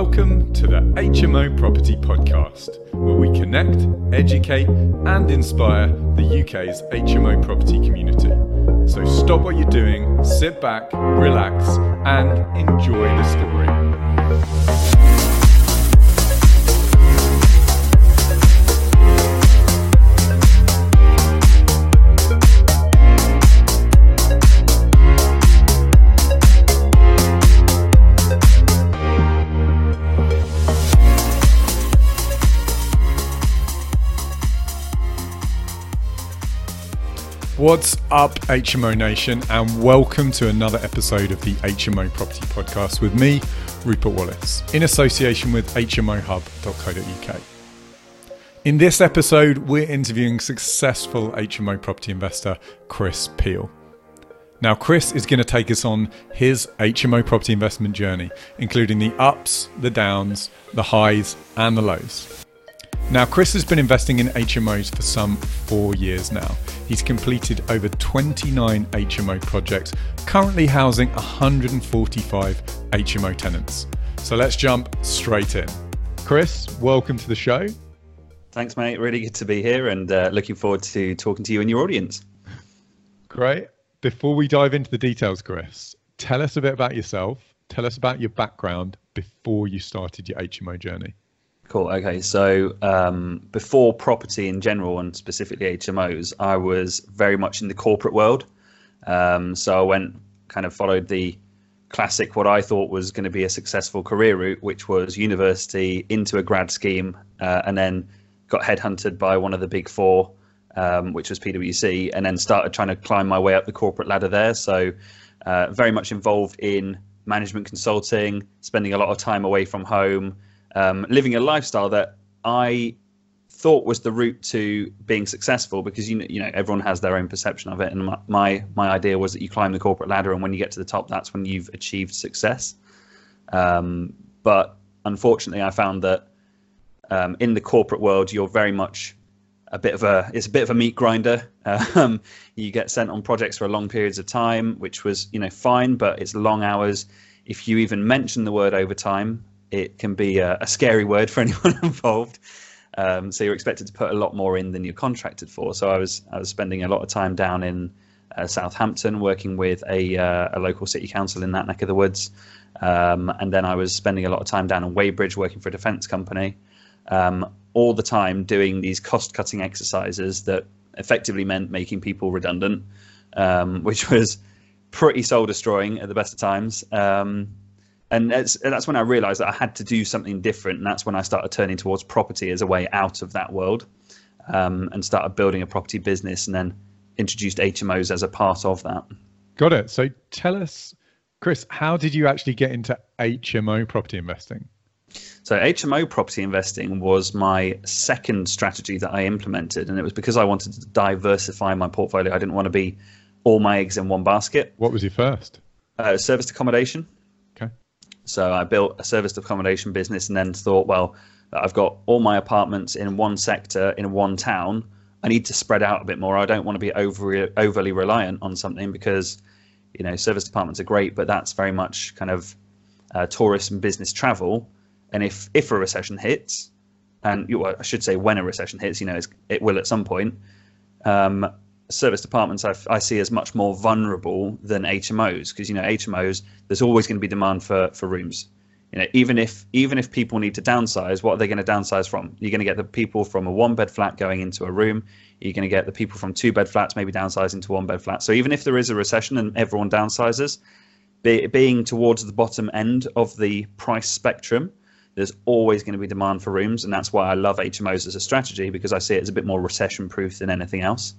Welcome to the HMO Property Podcast, where we connect, educate, and inspire the UK's HMO property community. So stop what you're doing, sit back, relax, and enjoy the story. What's up, HMO Nation, and welcome to another episode of the HMO Property Podcast with me, Rupert Wallace, in association with HMOHub.co.uk. In this episode, we're interviewing successful HMO property investor Chris Peel. Now, Chris is going to take us on his HMO property investment journey, including the ups, the downs, the highs, and the lows. Now, Chris has been investing in HMOs for some four years now. He's completed over 29 HMO projects, currently housing 145 HMO tenants. So let's jump straight in. Chris, welcome to the show. Thanks, mate. Really good to be here and uh, looking forward to talking to you and your audience. Great. Before we dive into the details, Chris, tell us a bit about yourself. Tell us about your background before you started your HMO journey. Cool. Okay. So um, before property in general and specifically HMOs, I was very much in the corporate world. Um, so I went kind of followed the classic, what I thought was going to be a successful career route, which was university into a grad scheme, uh, and then got headhunted by one of the big four, um, which was PwC, and then started trying to climb my way up the corporate ladder there. So uh, very much involved in management consulting, spending a lot of time away from home um, living a lifestyle that I thought was the route to being successful because you know, you know everyone has their own perception of it. And my, my, my idea was that you climb the corporate ladder and when you get to the top that's when you've achieved success. Um, but unfortunately I found that um, in the corporate world you're very much a bit of a it's a bit of a meat grinder. Um, you get sent on projects for long periods of time which was you know fine but it's long hours. If you even mention the word overtime it can be a, a scary word for anyone involved. Um, so you're expected to put a lot more in than you're contracted for. So I was I was spending a lot of time down in uh, Southampton working with a uh, a local city council in that neck of the woods, um, and then I was spending a lot of time down in Weybridge working for a defence company, um, all the time doing these cost cutting exercises that effectively meant making people redundant, um, which was pretty soul destroying at the best of times. Um, and that's, that's when I realized that I had to do something different. And that's when I started turning towards property as a way out of that world um, and started building a property business and then introduced HMOs as a part of that. Got it. So tell us, Chris, how did you actually get into HMO property investing? So HMO property investing was my second strategy that I implemented, and it was because I wanted to diversify my portfolio. I didn't want to be all my eggs in one basket. What was your first? Uh, serviced accommodation. So I built a serviced accommodation business and then thought, well, I've got all my apartments in one sector in one town. I need to spread out a bit more. I don't want to be over, overly reliant on something because, you know, serviced apartments are great, but that's very much kind of uh, tourist and business travel. And if if a recession hits, and you, well, I should say when a recession hits, you know, it will at some point. Um, serviced apartments I, I, see as much more vulnerable than HMOs because you know HMOs there's always going to be demand for for rooms. You know, even if even if people need to downsize, what are they going to downsize from? You're going to get the people from a one bed flat going into a room. You're going to get the people from two bed flats maybe downsizing to one bed flats. So even if there is a recession and everyone downsizes, be, being towards the bottom end of the price spectrum, there's always going to be demand for rooms, and that's why I love HMOs as a strategy because I see it as a bit more recession proof than anything else.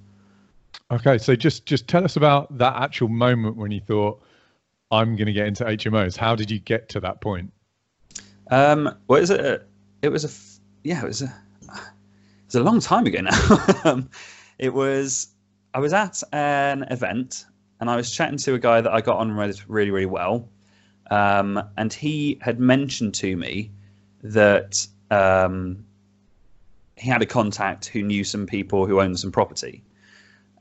Okay, so just just tell us about that actual moment when you thought I'm going to get into HMOs. How did you get to that point? Um, well, it was a, it was a, yeah, it was a, it was a long time ago now. Um, it was, I was at an event and I was chatting to a guy that I got on really, really well. Um, and he had mentioned to me that um, he had a contact who knew some people who owned some property.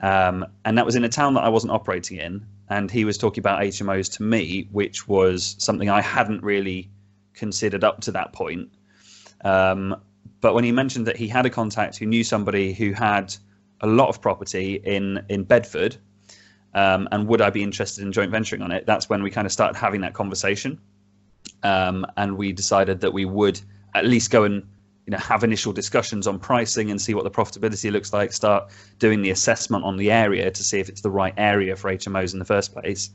Um, and that was in a town that I wasn't operating in. And he was talking about HMOs to me, which was something I hadn't really considered up to that point. Um, but when he mentioned that he had a contact who knew somebody who had a lot of property in in Bedford, um, and would I be interested in joint venturing on it? That's when we kind of started having that conversation, um, and we decided that we would at least go and you know have initial discussions on pricing and see what the profitability looks like. Start doing the assessment on the area to see if it's the right area for HMOs in the first place.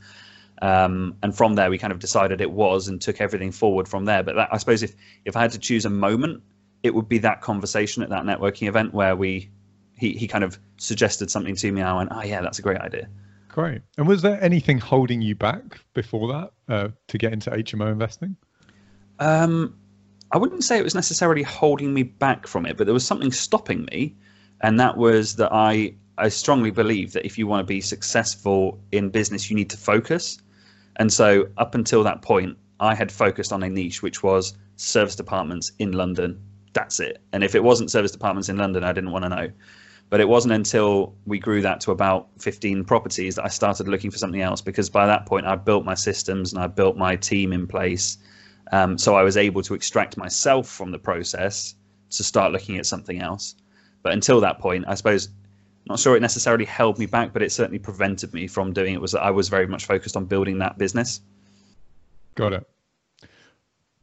Um, and from there, we kind of decided it was and took everything forward from there. But that, I suppose if if I had to choose a moment, it would be that conversation at that networking event where we he, he kind of suggested something to me and I went, oh yeah, that's a great idea. Great. And was there anything holding you back before that uh, to get into HMO investing? Um, I wouldn't say it was necessarily holding me back from it, but there was something stopping me, and that was that I I strongly believe that if you want to be successful in business, you need to focus. And so up until that point, I had focused on a niche, which was serviced apartments in London. That's it. And if it wasn't serviced apartments in London, I didn't want to know. But it wasn't until we grew that to about 15 properties that I started looking for something else because by that point I built my systems and I built my team in place. Um, so I was able to extract myself from the process to start looking at something else. But until that point, I suppose, not sure it necessarily held me back, but it certainly prevented me from doing it. Was that I was very much focused on building that business. Got it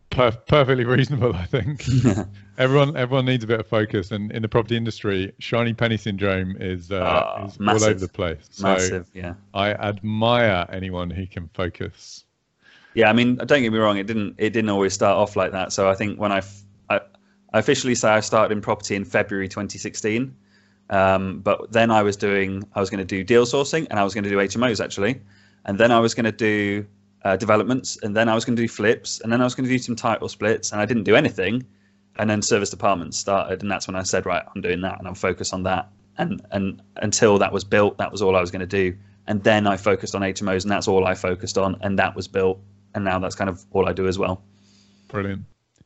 per- perfectly reasonable, I think. everyone everyone needs a bit of focus, and in the property industry, shiny penny syndrome is, uh, oh, is all over the place. So massive, yeah. I admire anyone who can focus. Yeah, I mean, don't get me wrong. It didn't it didn't always start off like that. So I think when I, I, officially say I started in property in February 2016. Um, but then I was doing, I was going to do deal sourcing, and I was going to do HMOs actually, and then I was going to do uh, developments, and then I was going to do flips, and then I was going to do some title splits, and I didn't do anything. And then serviced apartments started, and that's when I said, right, I'm doing that, and I'm focused on that. And and until that was built, that was all I was going to do. And then I focused on HMOs, and that's all I focused on, and that was built, and now that's kind of all I do as well. Brilliant,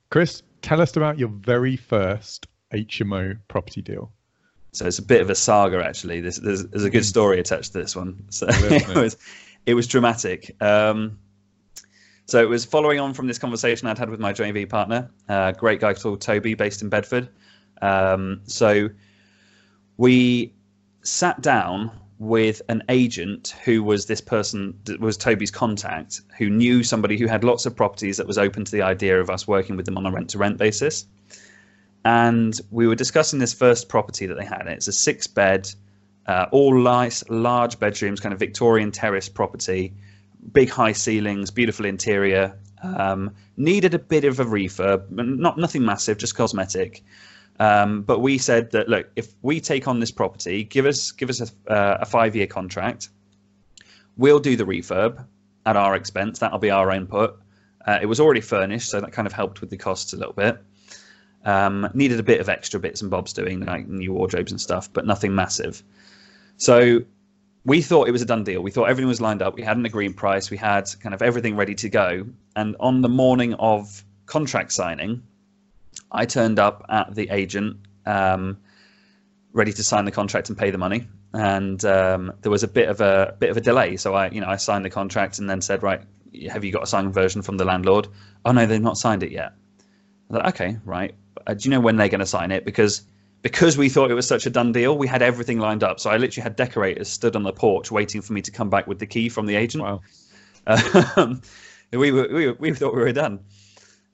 Chris. Tell us about your very first HMO property deal. So it's a bit of a saga, actually. There's, there's, there's a good story attached to this one. So it was, it was dramatic. Um, so it was following on from this conversation I'd had with my JV partner, a great guy called Toby, based in Bedford. Um, so we sat down with an agent who was this person that was Toby's contact, who knew somebody who had lots of properties that was open to the idea of us working with them on a rent to rent basis. And we were discussing this first property that they had. It's a six bed, uh, all nice, large bedrooms, kind of Victorian terrace property big high ceilings, beautiful interior. Um, needed a bit of a refurb, not nothing massive, just cosmetic. Um, but we said that look, if we take on this property, give us give us a, uh, a five year contract. We'll do the refurb at our expense. That'll be our input. Uh, it was already furnished, so that kind of helped with the costs a little bit. Um, needed a bit of extra bits and bobs doing, like new wardrobes and stuff, but nothing massive. So we thought it was a done deal. We thought everything was lined up. We had an agreed price. We had kind of everything ready to go. And on the morning of contract signing, I turned up at the agent, um, ready to sign the contract and pay the money. And um, there was a bit of a bit of a delay. So I, you know, I signed the contract and then said, right, have you got a signed version from the landlord? Oh no, they've not signed it yet. I thought, okay, right. Uh, do you know when they're going to sign it? Because because we thought it was such a done deal, we had everything lined up. So I literally had decorators stood on the porch waiting for me to come back with the key from the agent. Wow. Um, we, were, we, we thought we were done.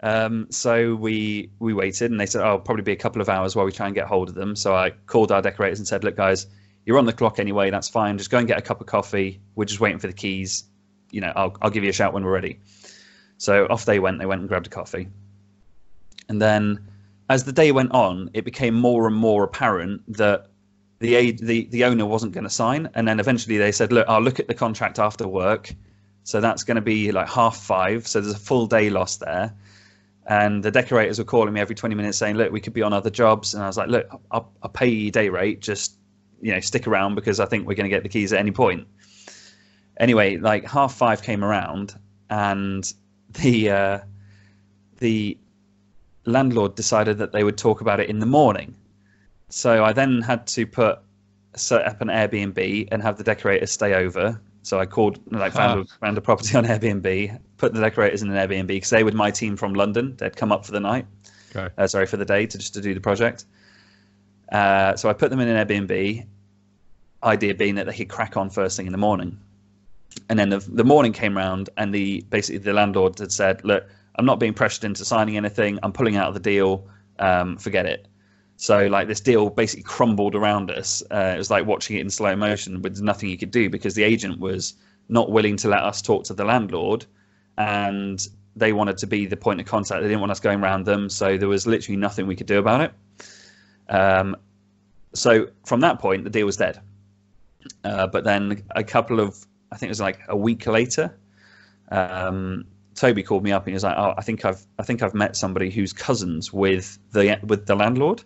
Um, so we we waited, and they said, "Oh, probably be a couple of hours while we try and get hold of them." So I called our decorators and said, "Look, guys, you're on the clock anyway. That's fine. Just go and get a cup of coffee. We're just waiting for the keys. You know, I'll I'll give you a shout when we're ready." So off they went. They went and grabbed a coffee, and then as the day went on, it became more and more apparent that the the the owner wasn't going to sign, and then eventually they said, "Look, I'll look at the contract after work." So that's going to be like half five. So there's a full day lost there. And the decorators were calling me every 20 minutes saying, "Look, we could be on other jobs." And I was like, "Look, I'll, I'll pay you day rate. Just you know, stick around because I think we're going to get the keys at any point." Anyway, like half five came around, and the uh, the landlord decided that they would talk about it in the morning. So I then had to put set up an Airbnb and have the decorators stay over So I called, like, found, a, found a property on Airbnb, put the decorators in an Airbnb because they were my team from London. They'd come up for the night. Okay. Uh, sorry, for the day to just to do the project. Uh, so I put them in an Airbnb. Idea being that they could crack on first thing in the morning. And then the, the morning came round, and the basically the landlord had said, "Look, I'm not being pressured into signing anything. I'm pulling out of the deal. Um, forget it." So like this deal basically crumbled around us. Uh, it was like watching it in slow motion with nothing you could do because the agent was not willing to let us talk to the landlord, and they wanted to be the point of contact. They didn't want us going around them, so there was literally nothing we could do about it. Um, so from that point, the deal was dead. Uh, but then a couple of, I think it was like a week later, um, Toby called me up and he was like, "Oh, I think I've, I think I've met somebody who's cousins with the with the landlord."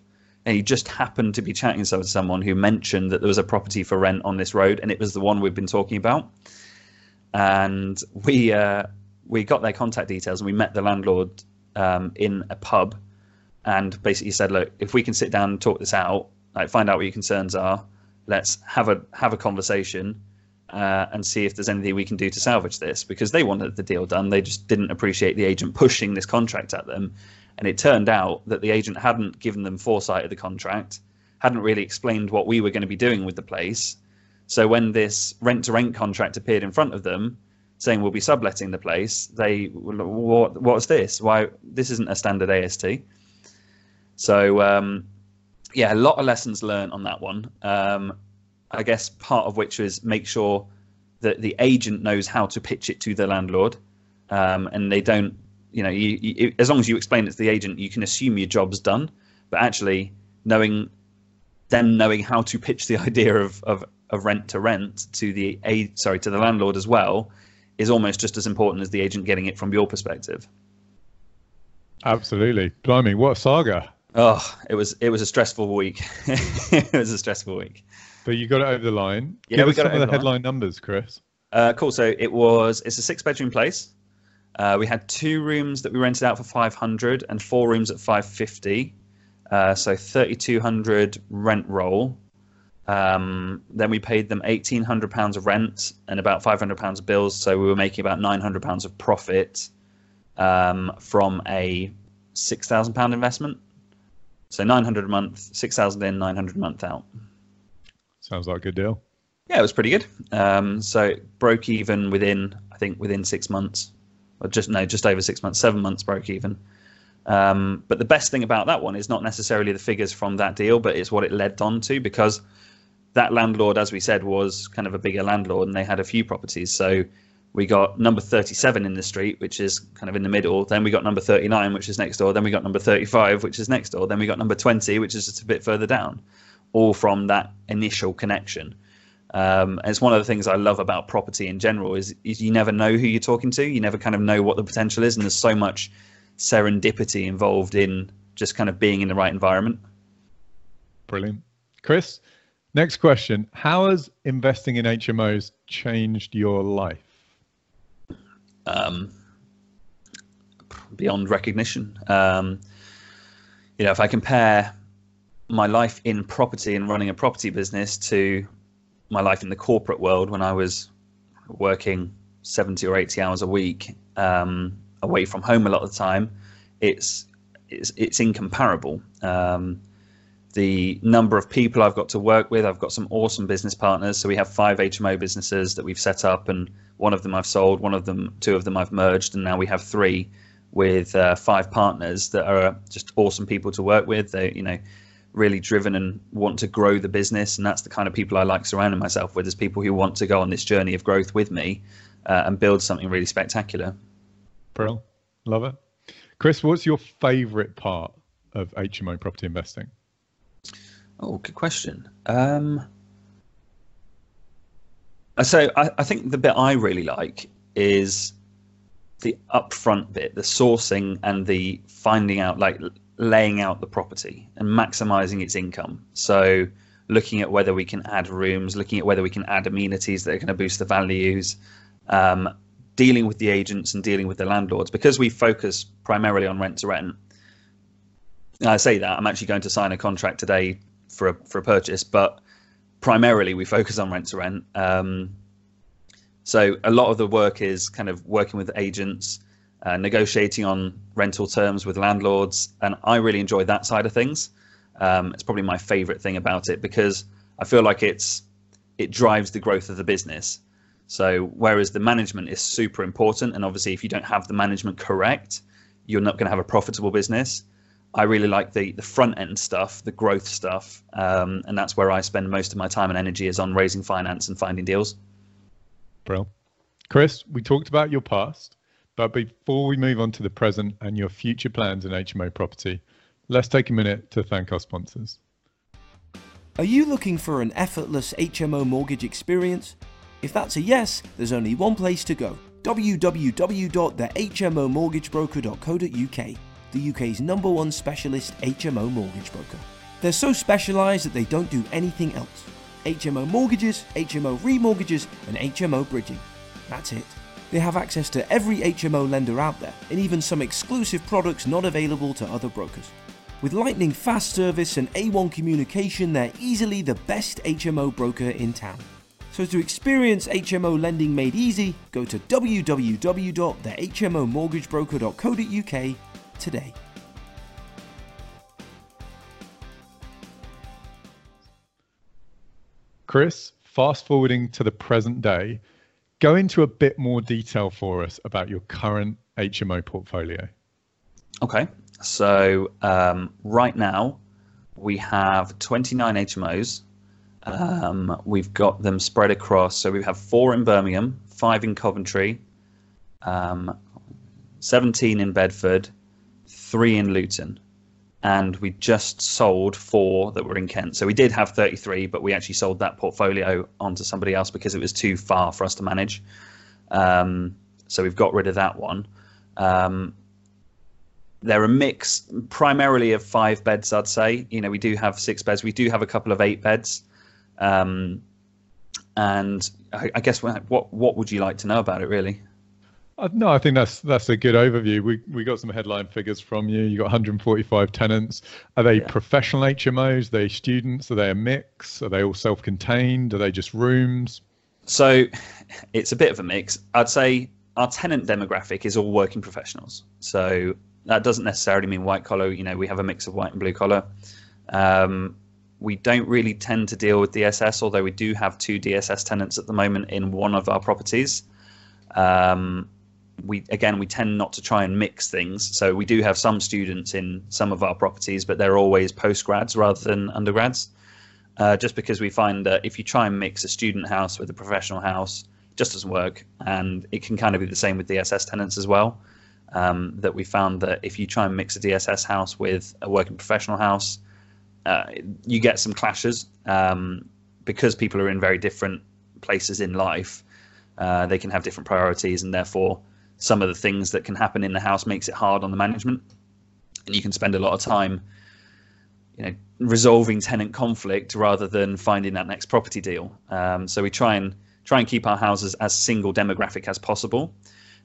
And he just happened to be chatting to someone who mentioned that there was a property for rent on this road, and it was the one we've been talking about. And we uh, we got their contact details, and we met the landlord um, in a pub, and basically said, "Look, if we can sit down and talk this out, like find out what your concerns are, let's have a have a conversation." Uh, and see if there's anything we can do to salvage this because they wanted the deal done. They just didn't appreciate the agent pushing this contract at them. And it turned out that the agent hadn't given them foresight of the contract, hadn't really explained what we were going to be doing with the place. So when this rent to rent contract appeared in front of them, saying we'll be subletting the place, they what what's this? Why this isn't a standard AST? So um, yeah, a lot of lessons learned on that one. Um, I guess part of which is make sure that the agent knows how to pitch it to the landlord, um, and they don't. You know, you, you, as long as you explain it to the agent, you can assume your job's done. But actually, knowing them knowing how to pitch the idea of, of, of rent to rent to the a sorry to the landlord as well is almost just as important as the agent getting it from your perspective. Absolutely, blimey, what a saga! Oh, it was it was a stressful week. it was a stressful week. But you got it over the line. Yeah, Give we got some it of the over the headline numbers, Chris. Uh, cool. So it was. It's a six-bedroom place. Uh, we had two rooms that we rented out for 500 and four rooms at 550. Uh, so 3,200 rent roll. Um, then we paid them 1,800 pounds of rent and about 500 pounds of bills. So we were making about 900 pounds of profit um, from a 6,000 pound investment. So 900 a month, 6,000 in, 900 a month out. Sounds like a good deal. Yeah, it was pretty good. Um, so it broke even within, I think, within six months, or just no, just over six months, seven months broke even. Um, but the best thing about that one is not necessarily the figures from that deal, but it's what it led on to because that landlord, as we said, was kind of a bigger landlord and they had a few properties. So we got number 37 in the street, which is kind of in the middle. Then we got number 39, which is next door. Then we got number 35, which is next door. Then we got number 20, which is just a bit further down, all from that initial connection. Um, and it's one of the things I love about property in general is, is you never know who you're talking to. You never kind of know what the potential is, and there's so much serendipity involved in just kind of being in the right environment. Brilliant. Chris, next question. How has investing in HMOs changed your life? Um, beyond recognition. Um, you know, if I compare my life in property and running a property business to my life in the corporate world when I was working 70 or 80 hours a week um, away from home a lot of the time, it's it's, it's incomparable. Um, the number of people I've got to work with, I've got some awesome business partners. So we have five HMO businesses that we've set up, and one of them I've sold, one of them, two of them I've merged, and now we have three with uh, five partners that are just awesome people to work with. They, you know, really driven and want to grow the business, and that's the kind of people I like surrounding myself with. Is people who want to go on this journey of growth with me uh, and build something really spectacular. Brill, love it. Chris, what's your favourite part of HMO property investing? Oh, good question. Um, so I, I think the bit I really like is the upfront bit, the sourcing and the finding out, like laying out the property and maximizing its income. So looking at whether we can add rooms, looking at whether we can add amenities that are going to boost the values, um, dealing with the agents and dealing with the landlords. Because we focus primarily on rent to rent. I say that I'm actually going to sign a contract today for a, for a purchase, but primarily we focus on rent to rent. Um, So a lot of the work is kind of working with agents, uh, negotiating on rental terms with landlords, and I really enjoy that side of things. Um, it's probably my favorite thing about it because I feel like it's it drives the growth of the business. So whereas the management is super important, and obviously if you don't have the management correct, you're not going to have a profitable business. I really like the the front end stuff, the growth stuff, um, and that's where I spend most of my time and energy is on raising finance and finding deals. Bro, Chris, we talked about your past, but before we move on to the present and your future plans in HMO property, let's take a minute to thank our sponsors. Are you looking for an effortless HMO mortgage experience? If that's a yes, there's only one place to go www.thehmomortgagebroker.co.uk, the UK's number one specialist HMO mortgage broker. They're so specialised that they don't do anything else. HMO mortgages, HMO remortgages, and HMO bridging. That's it. They have access to every HMO lender out there, and even some exclusive products not available to other brokers. With lightning fast service and A1 communication, they're easily the best HMO broker in town. So to experience HMO lending made easy, go to www.thehmomortgagebroker.co.uk today. Chris, fast forwarding to the present day, go into a bit more detail for us about your current HMO portfolio. Okay, so um, right now we have 29 HMOs. Um, we've got them spread across. So we have four in Birmingham, five in Coventry, um, 17 in Bedford, three in Luton. And we just sold four that were in Kent. So we did have 33, but we actually sold that portfolio onto somebody else because it was too far for us to manage. Um, so we've got rid of that one. Um, they're a mix primarily of five beds, I'd say. You know, we do have six beds. We do have a couple of eight beds. Um, and I, I guess what what would you like to know about it, really? Uh, no, I think that's that's a good overview. We we got some headline figures from you. You got 145 tenants. Are they yeah. professional HMOs? Are they students? Are they a mix? Are they all self-contained? Are they just rooms? So, it's a bit of a mix. I'd say our tenant demographic is all working professionals. So that doesn't necessarily mean white collar. You know, we have a mix of white and blue collar. Um, we don't really tend to deal with DSS, although we do have two DSS tenants at the moment in one of our properties. Um, we again we tend not to try and mix things, so we do have some students in some of our properties, but they're always postgrads rather than undergrads. Uh, just because we find that if you try and mix a student house with a professional house, it just doesn't work, and it can kind of be the same with DSS tenants as well um, that we found that if you try and mix a DSS house with a working professional house, uh, you get some clashes um, because people are in very different places in life. Uh, they can have different priorities, and therefore, some of the things that can happen in the house makes it hard on the management. And you can spend a lot of time, you know, resolving tenant conflict rather than finding that next property deal. Um, so we try and try and keep our houses as single demographic as possible.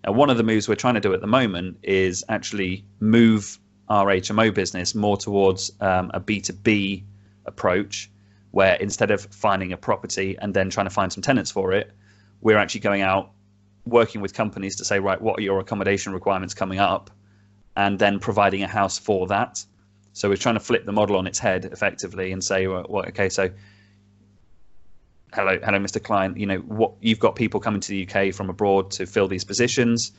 Now, one of the moves we're trying to do at the moment is actually move our HMO business more towards um, a B2B approach, where instead of finding a property and then trying to find some tenants for it, we're actually going out working with companies to say, right, what are your accommodation requirements coming up? And then providing a house for that. So we're trying to flip the model on its head effectively and say, well, okay, so hello, hello, Mr. Client. You know, what you've got people coming to the UK from abroad to fill these positions.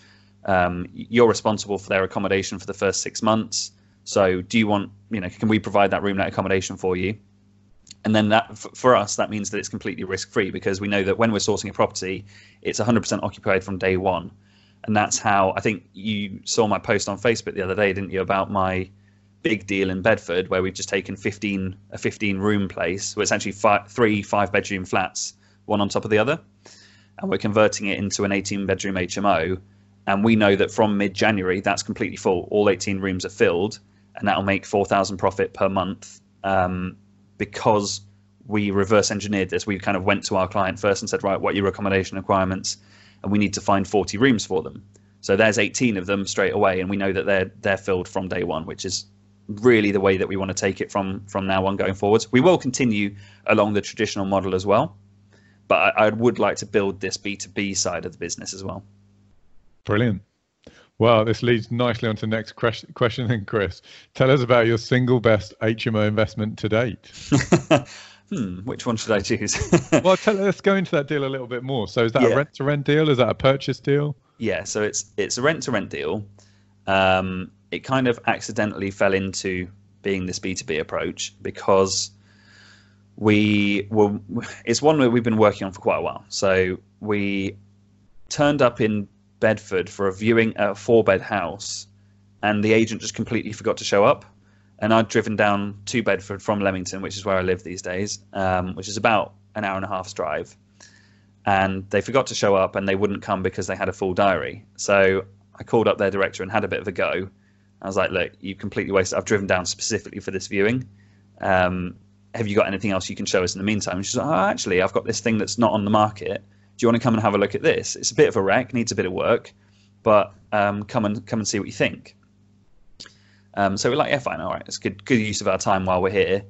Um, you're responsible for their accommodation for the first six months. So, do you want, you know, can we provide that room net accommodation for you? And then that, for us, that means that it's completely risk free because we know that when we're sourcing a property, it's 100% occupied from day one. And that's how I think you saw my post on Facebook the other day, didn't you, about my big deal in Bedford where we've just taken 15 a 15 room place where it's actually five, three five bedroom flats one on top of the other. And we're converting it into an 18 bedroom HMO and we know that from mid January that's completely full. All 18 rooms are filled and that'll make 4000 profit per month um, because we reverse engineered this we kind of went to our client first and said right what are your accommodation requirements and we need to find 40 rooms for them so there's 18 of them straight away and we know that they're they're filled from day one which is really the way that we want to take it from from now on going forwards. We will continue along the traditional model as well, but I, I would like to build this B2B side of the business as well. Brilliant. Well, this leads nicely on to the next question, then, Chris. Tell us about your single best HMO investment to date. hmm, which one should I choose? well, tell, let's go into that deal a little bit more. So, is that yeah. a rent to rent deal? Is that a purchase deal? Yeah, so it's it's a rent to rent deal. Um, it kind of accidentally fell into being this B2B approach because we were it's one that we've been working on for quite a while. So we turned up in Bedford for a viewing at a four bed house and the agent just completely forgot to show up. And I'd driven down to Bedford from Leamington, which is where I live these days, um, which is about an hour and a half's drive. And they forgot to show up and they wouldn't come because they had a full diary. So I called up their director and had a bit of a go. I was like, look, you completely wasted. I've driven down specifically for this viewing. Um, have you got anything else you can show us in the meantime? And she's like, oh, actually, I've got this thing that's not on the market. Do you want to come and have a look at this? It's a bit of a wreck, needs a bit of work, but um, come and come and see what you think. Um, so we're like, yeah, fine, all right, it's good, good use of our time while we're here.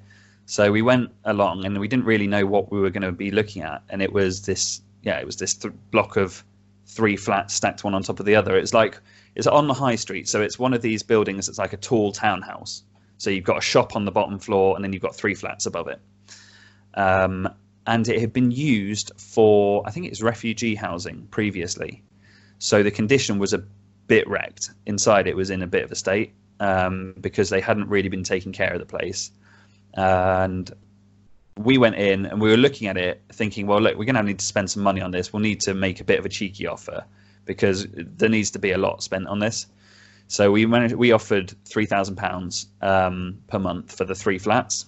So we went along, and we didn't really know what we were going to be looking at, and it was this, yeah, it was this th- block of three flats stacked one on top of the other. It's like it's on the high street, so it's one of these buildings that's like a tall townhouse. So you've got a shop on the bottom floor, and then you've got three flats above it. Um, and it had been used for, I think it's refugee housing previously. So the condition was a bit wrecked. Inside, it was in a bit of a state um, because they hadn't really been taking care of the place. And we went in and we were looking at it, thinking, well, look, we're going to need to spend some money on this. We'll need to make a bit of a cheeky offer because there needs to be a lot spent on this. So we managed, we offered three thousand um, pounds per month for the three flats,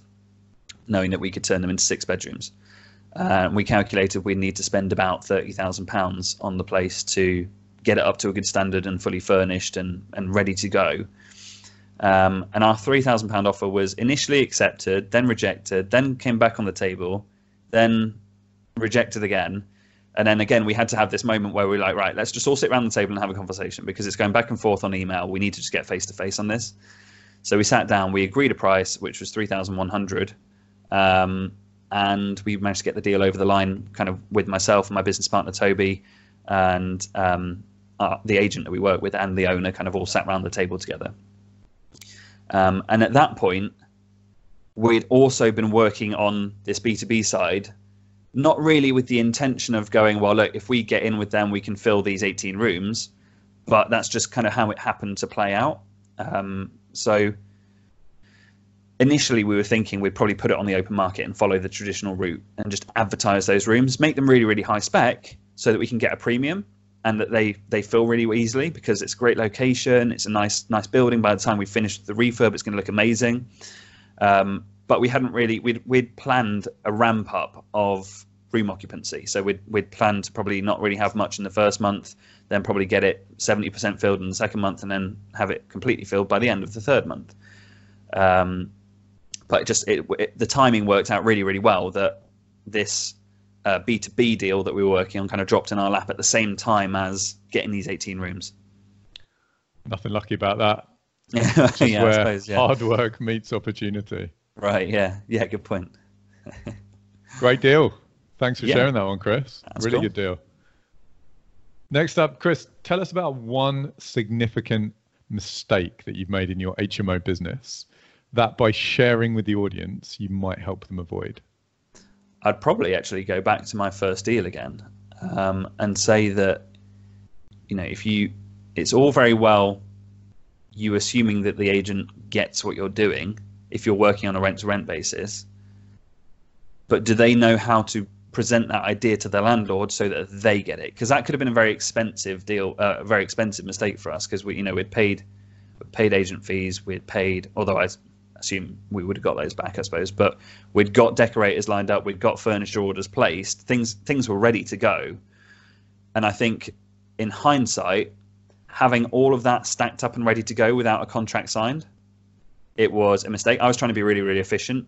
knowing that we could turn them into six bedrooms. Uh, we calculated we'd need to spend about thirty thousand pounds on the place to get it up to a good standard and fully furnished and, and ready to go. Um, and our three thousand pound offer was initially accepted, then rejected, then came back on the table, then rejected again, and then again, we had to have this moment where we are like, right, let's just all sit around the table and have a conversation because it's going back and forth on email. We need to just get face to face on this. So we sat down, we agreed a price, which was three thousand one hundred, um, and we managed to get the deal over the line, kind of with myself and my business partner Toby, and um, uh, the agent that we work with and the owner, kind of all sat around the table together. Um, and at that point, we'd also been working on this B two B side not really with the intention of going, well, look, if we get in with them, we can fill these 18 rooms. But that's just kind of how it happened to play out. Um, so initially, we were thinking we'd probably put it on the open market and follow the traditional route and just advertise those rooms, make them really, really high spec so that we can get a premium and that they they fill really easily because it's a great location. It's a nice nice building. By the time we finish the refurb, it's going to look amazing. Um, but we hadn't really we'd we'd planned a ramp up of room occupancy. So we'd we'd planned to probably not really have much in the first month, then probably get it seventy percent filled in the second month, and then have it completely filled by the end of the third month. Um, but it just it, it, the timing worked out really really well that this uh, B two B deal that we were working on kind of dropped in our lap at the same time as getting these eighteen rooms. Nothing lucky about that. yeah, yeah, where suppose, yeah. hard work meets opportunity. Right. Yeah. Yeah. Good point. Great deal. Thanks for yeah. sharing that one, Chris. That's really cool. good deal. Next up, Chris, tell us about one significant mistake that you've made in your HMO business that by sharing with the audience, you might help them avoid. I'd probably actually go back to my first deal again um, and say that, you know, if you, it's all very well you assuming that the agent gets what you're doing if you're working on a rent to rent basis. But do they know how to present that idea to the landlord so that they get it? Because that could have been a very expensive deal, uh, a very expensive mistake for us because we, you know, we'd paid, paid agent fees, we'd paid, although I assume we would have got those back, I suppose. But we'd got decorators lined up, we'd got furniture orders placed, things things were ready to go. And I think, in hindsight, having all of that stacked up and ready to go without a contract signed it was a mistake. I was trying to be really, really efficient,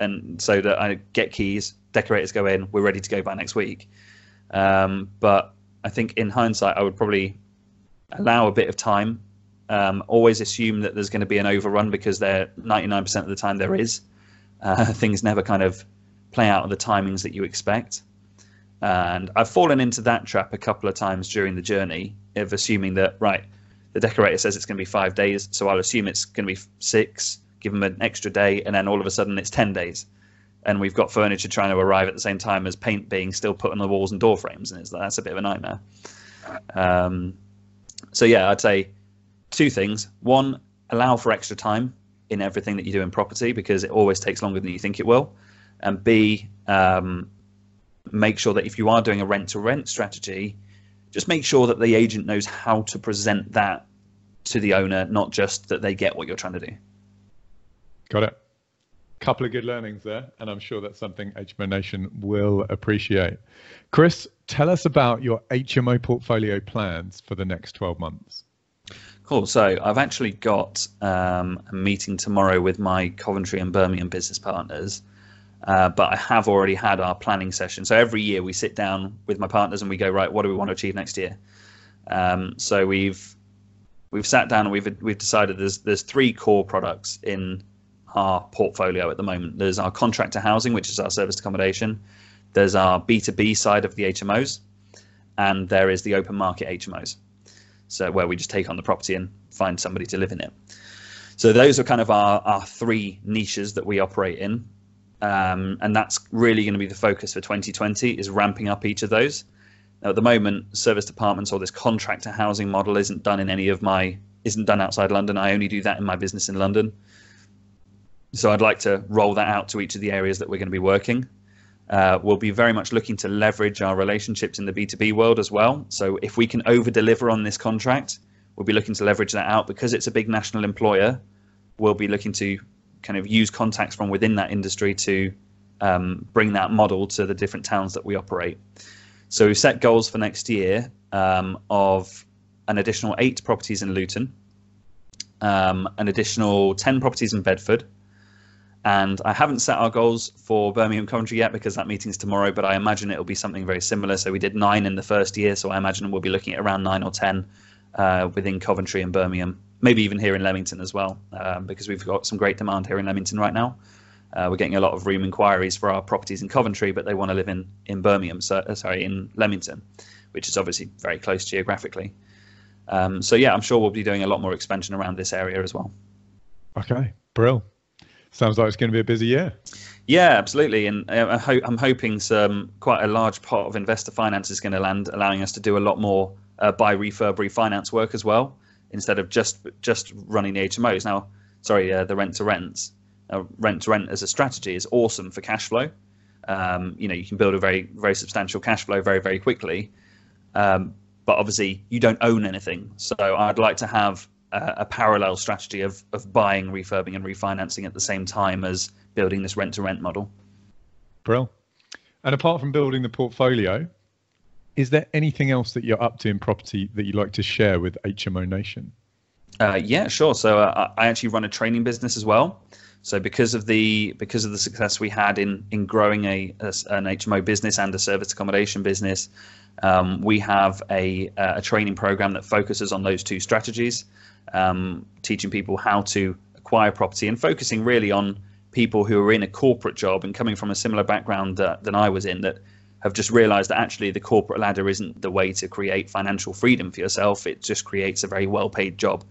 and so that I get keys, decorators go in, we're ready to go by next week. Um, but I think in hindsight, I would probably allow a bit of time. Um, always assume that there's going to be an overrun because there 99% of the time there is. Uh, things never kind of play out at the timings that you expect. And I've fallen into that trap a couple of times during the journey of assuming that, right, the decorator says it's going to be five days, so I'll assume it's going to be six, give them an extra day, and then all of a sudden it's 10 days. And we've got furniture trying to arrive at the same time as paint being still put on the walls and door frames, and it's, that's a bit of a nightmare. Um, so, yeah, I'd say two things. One, allow for extra time in everything that you do in property because it always takes longer than you think it will. And B, um, make sure that if you are doing a rent to rent strategy, just make sure that the agent knows how to present that to the owner, not just that they get what you're trying to do. Got it. Couple of good learnings there, and I'm sure that's something HMO Nation will appreciate. Chris, tell us about your HMO portfolio plans for the next 12 months. Cool. So I've actually got um, a meeting tomorrow with my Coventry and Birmingham business partners. Uh, but I have already had our planning session. So every year we sit down with my partners and we go, right, what do we want to achieve next year? Um, so we've we've sat down and we've we've decided there's there's three core products in our portfolio at the moment. There's our contractor housing, which is our service accommodation. There's our B2B side of the HMOs, and there is the open market HMOs. So where we just take on the property and find somebody to live in it. So those are kind of our, our three niches that we operate in. Um, and that's really going to be the focus for 2020 is ramping up each of those. Now, at the moment, serviced apartments or this contractor housing model isn't done in any of my isn't done outside London. I only do that in my business in London. So I'd like to roll that out to each of the areas that we're going to be working. Uh, we'll be very much looking to leverage our relationships in the B2B world as well. So if we can over deliver on this contract, we'll be looking to leverage that out because it's a big national employer. We'll be looking to kind of use contacts from within that industry to um, bring that model to the different towns that we operate. So we've set goals for next year um, of an additional eight properties in Luton, um, an additional 10 properties in Bedford, and I haven't set our goals for Birmingham Coventry yet because that meeting's tomorrow, but I imagine it'll be something very similar. So we did nine in the first year, so I imagine we'll be looking at around nine or 10 uh, within Coventry and Birmingham, maybe even here in Leamington as well, um, because we've got some great demand here in Leamington right now. Uh, we're getting a lot of room inquiries for our properties in Coventry, but they want to live in, in Birmingham, so, uh, sorry, in Leamington, which is obviously very close geographically. Um, so yeah, I'm sure we'll be doing a lot more expansion around this area as well. Okay, brill. Sounds like it's going to be a busy year. Yeah, absolutely, and uh, I'm hoping some quite a large part of investor finance is going to land, allowing us to do a lot more uh, buy refurb refinance work as well, instead of just just running the HMOs. Now, sorry, uh, the rent to rents, uh, rent to rent as a strategy is awesome for cash flow. Um, you know, you can build a very very substantial cash flow very very quickly, um, but obviously you don't own anything. So I'd like to have a, parallel strategy of of buying, refurbing, and refinancing at the same time as building this rent to rent model. Brill. And apart from building the portfolio, is there anything else that you're up to in property that you'd like to share with HMO Nation? Uh, yeah, sure. So uh, I actually run a training business as well. So because of the because of the success we had in in growing a, a an HMO business and a service accommodation business, um, we have a a training program that focuses on those two strategies um, teaching people how to acquire property and focusing really on people who are in a corporate job and coming from a similar background that, than I was in that have just realized that actually the corporate ladder isn't the way to create financial freedom for yourself. It just creates a very well paid job.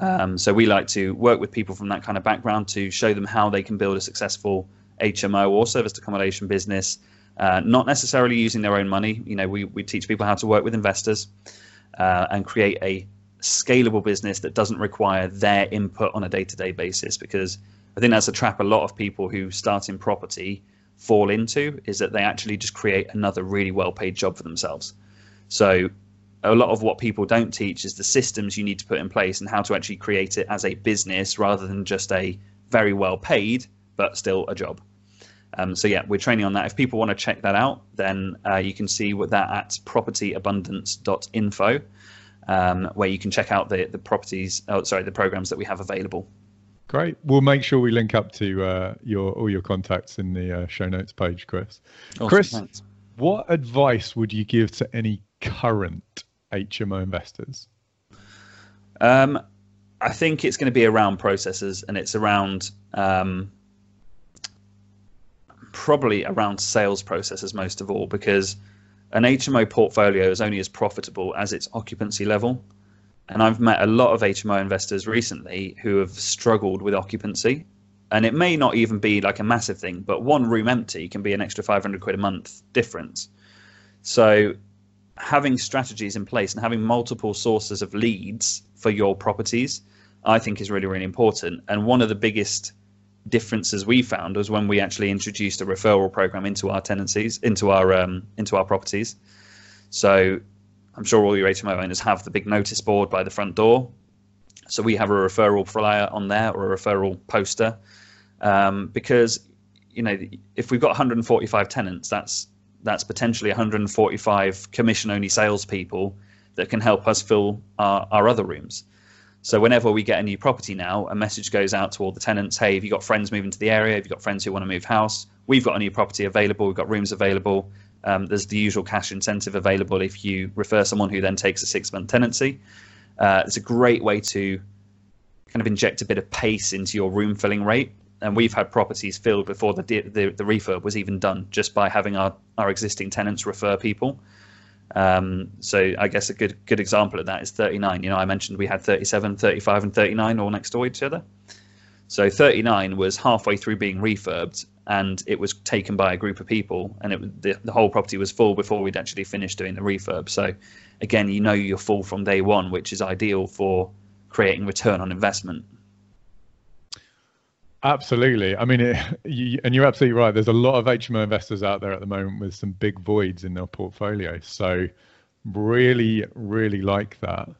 Um, so we like to work with people from that kind of background to show them how they can build a successful HMO or service accommodation business, uh, not necessarily using their own money. You know, we, we teach people how to work with investors uh, and create a scalable business that doesn't require their input on a day-to-day basis because i think that's a trap a lot of people who start in property fall into is that they actually just create another really well-paid job for themselves. So a lot of what people don't teach is the systems you need to put in place and how to actually create it as a business rather than just a very well paid but still a job. Um, so yeah, we're training on that. If people want to check that out, then uh, you can see that at propertyabundance.info um, where you can check out the the properties. Oh, sorry, the programs that we have available. Great. We'll make sure we link up to uh, your all your contacts in the uh, show notes page, Chris. Awesome, Chris, thanks. what advice would you give to any current HMO investors? Um, I think it's going to be around processes, and it's around um, probably around sales processes most of all, because an HMO portfolio is only as profitable as its occupancy level. And I've met a lot of HMO investors recently who have struggled with occupancy. And it may not even be like a massive thing, but one room empty can be an extra 500 quid a month difference. So having strategies in place and having multiple sources of leads for your properties, I think is really, really important. And one of the biggest differences we found was when we actually introduced a referral program into our tenancies, into our um, into our properties. So I'm sure all your HMO owners have the big notice board by the front door. So we have a referral flyer on there or a referral poster um, because you know if we've got 145 tenants, that's that's potentially 145 commission only salespeople that can help us fill our, our other rooms. So whenever we get a new property now, a message goes out to all the tenants, hey, have you got friends moving to the area? Have you got friends who want to move house? We've got a new property available, we've got rooms available. Um, there's the usual cash incentive available if you refer someone who then takes a six month tenancy. Uh, it's a great way to kind of inject a bit of pace into your room filling rate. And we've had properties filled before the, the, the refurb was even done just by having our, our existing tenants refer people. Um, so I guess a good good example of that is 39. You know, I mentioned we had 37, 35, and 39 all next door to each other. So 39 was halfway through being refurbed, and it was taken by a group of people, and it, the, the whole property was full before we'd actually finished doing the refurb. So again, you know you're full from day one, which is ideal for creating return on investment. Absolutely. I mean, it, you, and you're absolutely right. There's a lot of HMO investors out there at the moment with some big voids in their portfolio. So, really, really like that.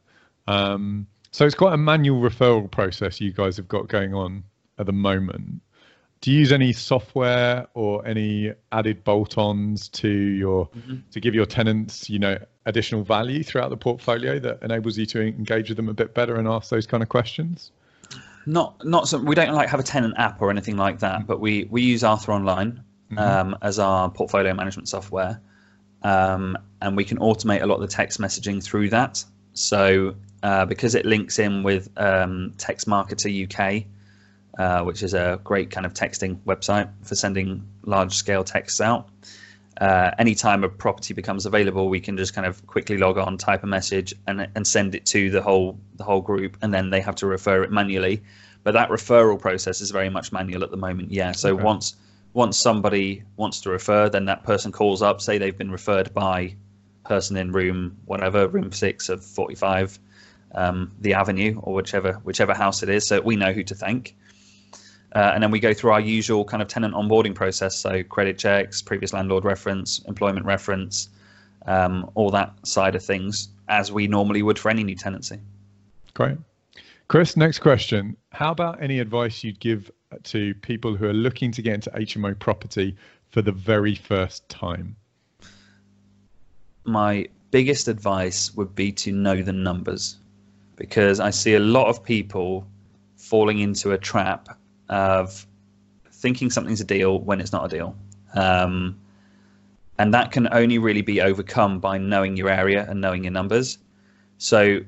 Um, so, it's quite a manual referral process you guys have got going on at the moment do you use any software or any added bolt-ons to your mm-hmm. to give your tenants you know additional value throughout the portfolio that enables you to engage with them a bit better and ask those kind of questions not not some we don't like have a tenant app or anything like that mm-hmm. but we we use arthur online mm-hmm. um, as our portfolio management software um, and we can automate a lot of the text messaging through that so uh, because it links in with um, text marketer uk uh, which is a great kind of texting website for sending large scale texts out. Uh, anytime a property becomes available, we can just kind of quickly log on, type a message, and and send it to the whole the whole group, and then they have to refer it manually. But that referral process is very much manual at the moment. Yeah. So okay. once once somebody wants to refer, then that person calls up, say they've been referred by person in room whatever, room six of forty five, um, the Avenue or whichever whichever house it is. So we know who to thank. Uh, and then we go through our usual kind of tenant onboarding process. So credit checks, previous landlord reference, employment reference, um, all that side of things as we normally would for any new tenancy. Great. Chris, next question. How about any advice you'd give to people who are looking to get into HMO property for the very first time? My biggest advice would be to know the numbers because I see a lot of people falling into a trap of thinking something's a deal when it's not a deal. Um, and that can only really be overcome by knowing your area and knowing your numbers. So,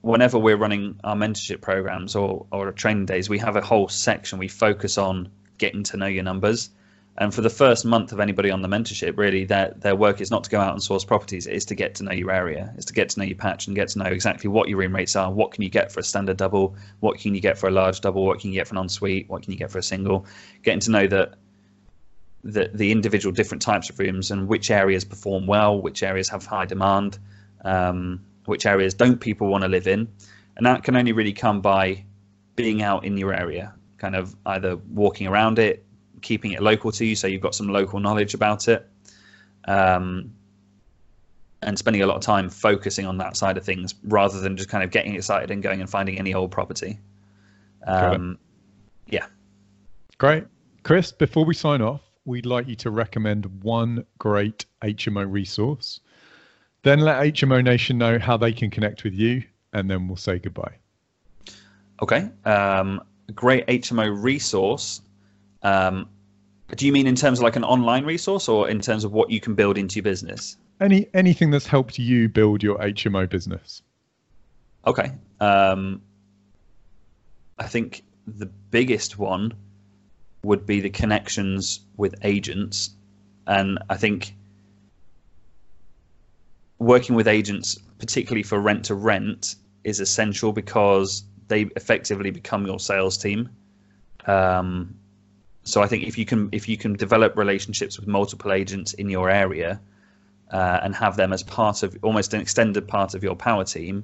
whenever we're running our mentorship programs or, or training days, we have a whole section we focus on getting to know your numbers and for the first month of anybody on the mentorship, really, their their work is not to go out and source properties. It is to get to know your area. It's to get to know your patch and get to know exactly what your room rates are. What can you get for a standard double? What can you get for a large double? What can you get for an ensuite? What can you get for a single? Getting to know that the the individual different types of rooms and which areas perform well, which areas have high demand, um, which areas don't people want to live in, and that can only really come by being out in your area, kind of either walking around it, keeping it local to you, so you've got some local knowledge about it, um, and spending a lot of time focusing on that side of things rather than just kind of getting excited and going and finding any old property. Um, yeah. Great, Chris. Before we sign off, we'd like you to recommend one great HMO resource. Then let HMO Nation know how they can connect with you, and then we'll say goodbye. Okay. Um, a great HMO resource um, do you mean in terms of like an online resource or in terms of what you can build into your business? Any anything that's helped you build your HMO business? Okay. Um, I think the biggest one would be the connections with agents, and I think working with agents, particularly for rent to rent, is essential because they effectively become your sales team. Um, so I think if you can if you can develop relationships with multiple agents in your area uh, and have them as part of almost an extended part of your power team,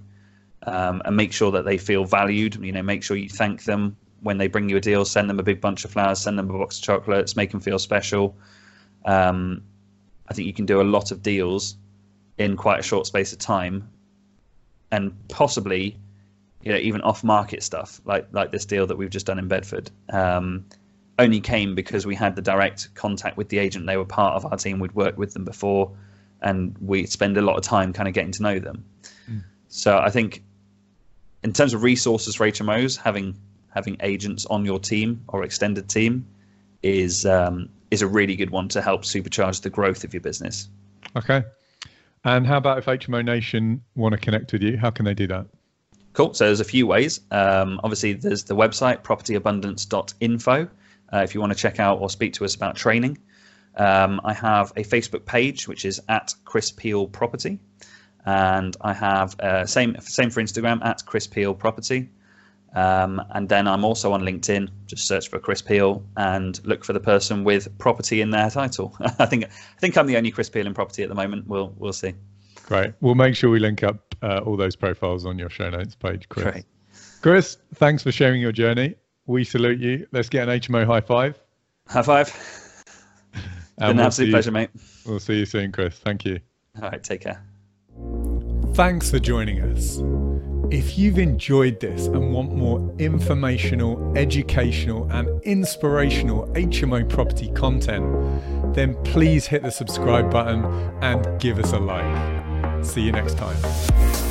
um, and make sure that they feel valued. You know, make sure you thank them when they bring you a deal. Send them a big bunch of flowers. Send them a box of chocolates. Make them feel special. Um, I think you can do a lot of deals in quite a short space of time, and possibly, you know, even off-market stuff like like this deal that we've just done in Bedford. Um, only came because we had the direct contact with the agent. They were part of our team. We'd worked with them before, and we spend a lot of time kind of getting to know them. Mm. So I think, in terms of resources for HMOs, having having agents on your team or extended team is um, is a really good one to help supercharge the growth of your business. Okay. And how about if HMO Nation want to connect with you? How can they do that? Cool. So there's a few ways. Um, obviously, there's the website propertyabundance.info uh, if you want to check out or speak to us about training. Um, I have a Facebook page which is at Chris Peel Property, and I have uh, same same for Instagram at Chris Peel Property. Um, and then I'm also on LinkedIn. Just search for Chris Peel and look for the person with property in their title. I think I think I'm the only Chris Peel in property at the moment. We'll we'll see. Great. We'll make sure we link up uh, all those profiles on your show notes page, Chris. Great. Chris, thanks for sharing your journey. We salute you. Let's get an HMO high five. High five. Been an we'll absolute pleasure, mate. We'll see you soon, Chris. Thank you. All right, take care. Thanks for joining us. If you've enjoyed this and want more informational, educational, and inspirational HMO property content, then please hit the subscribe button and give us a like. See you next time.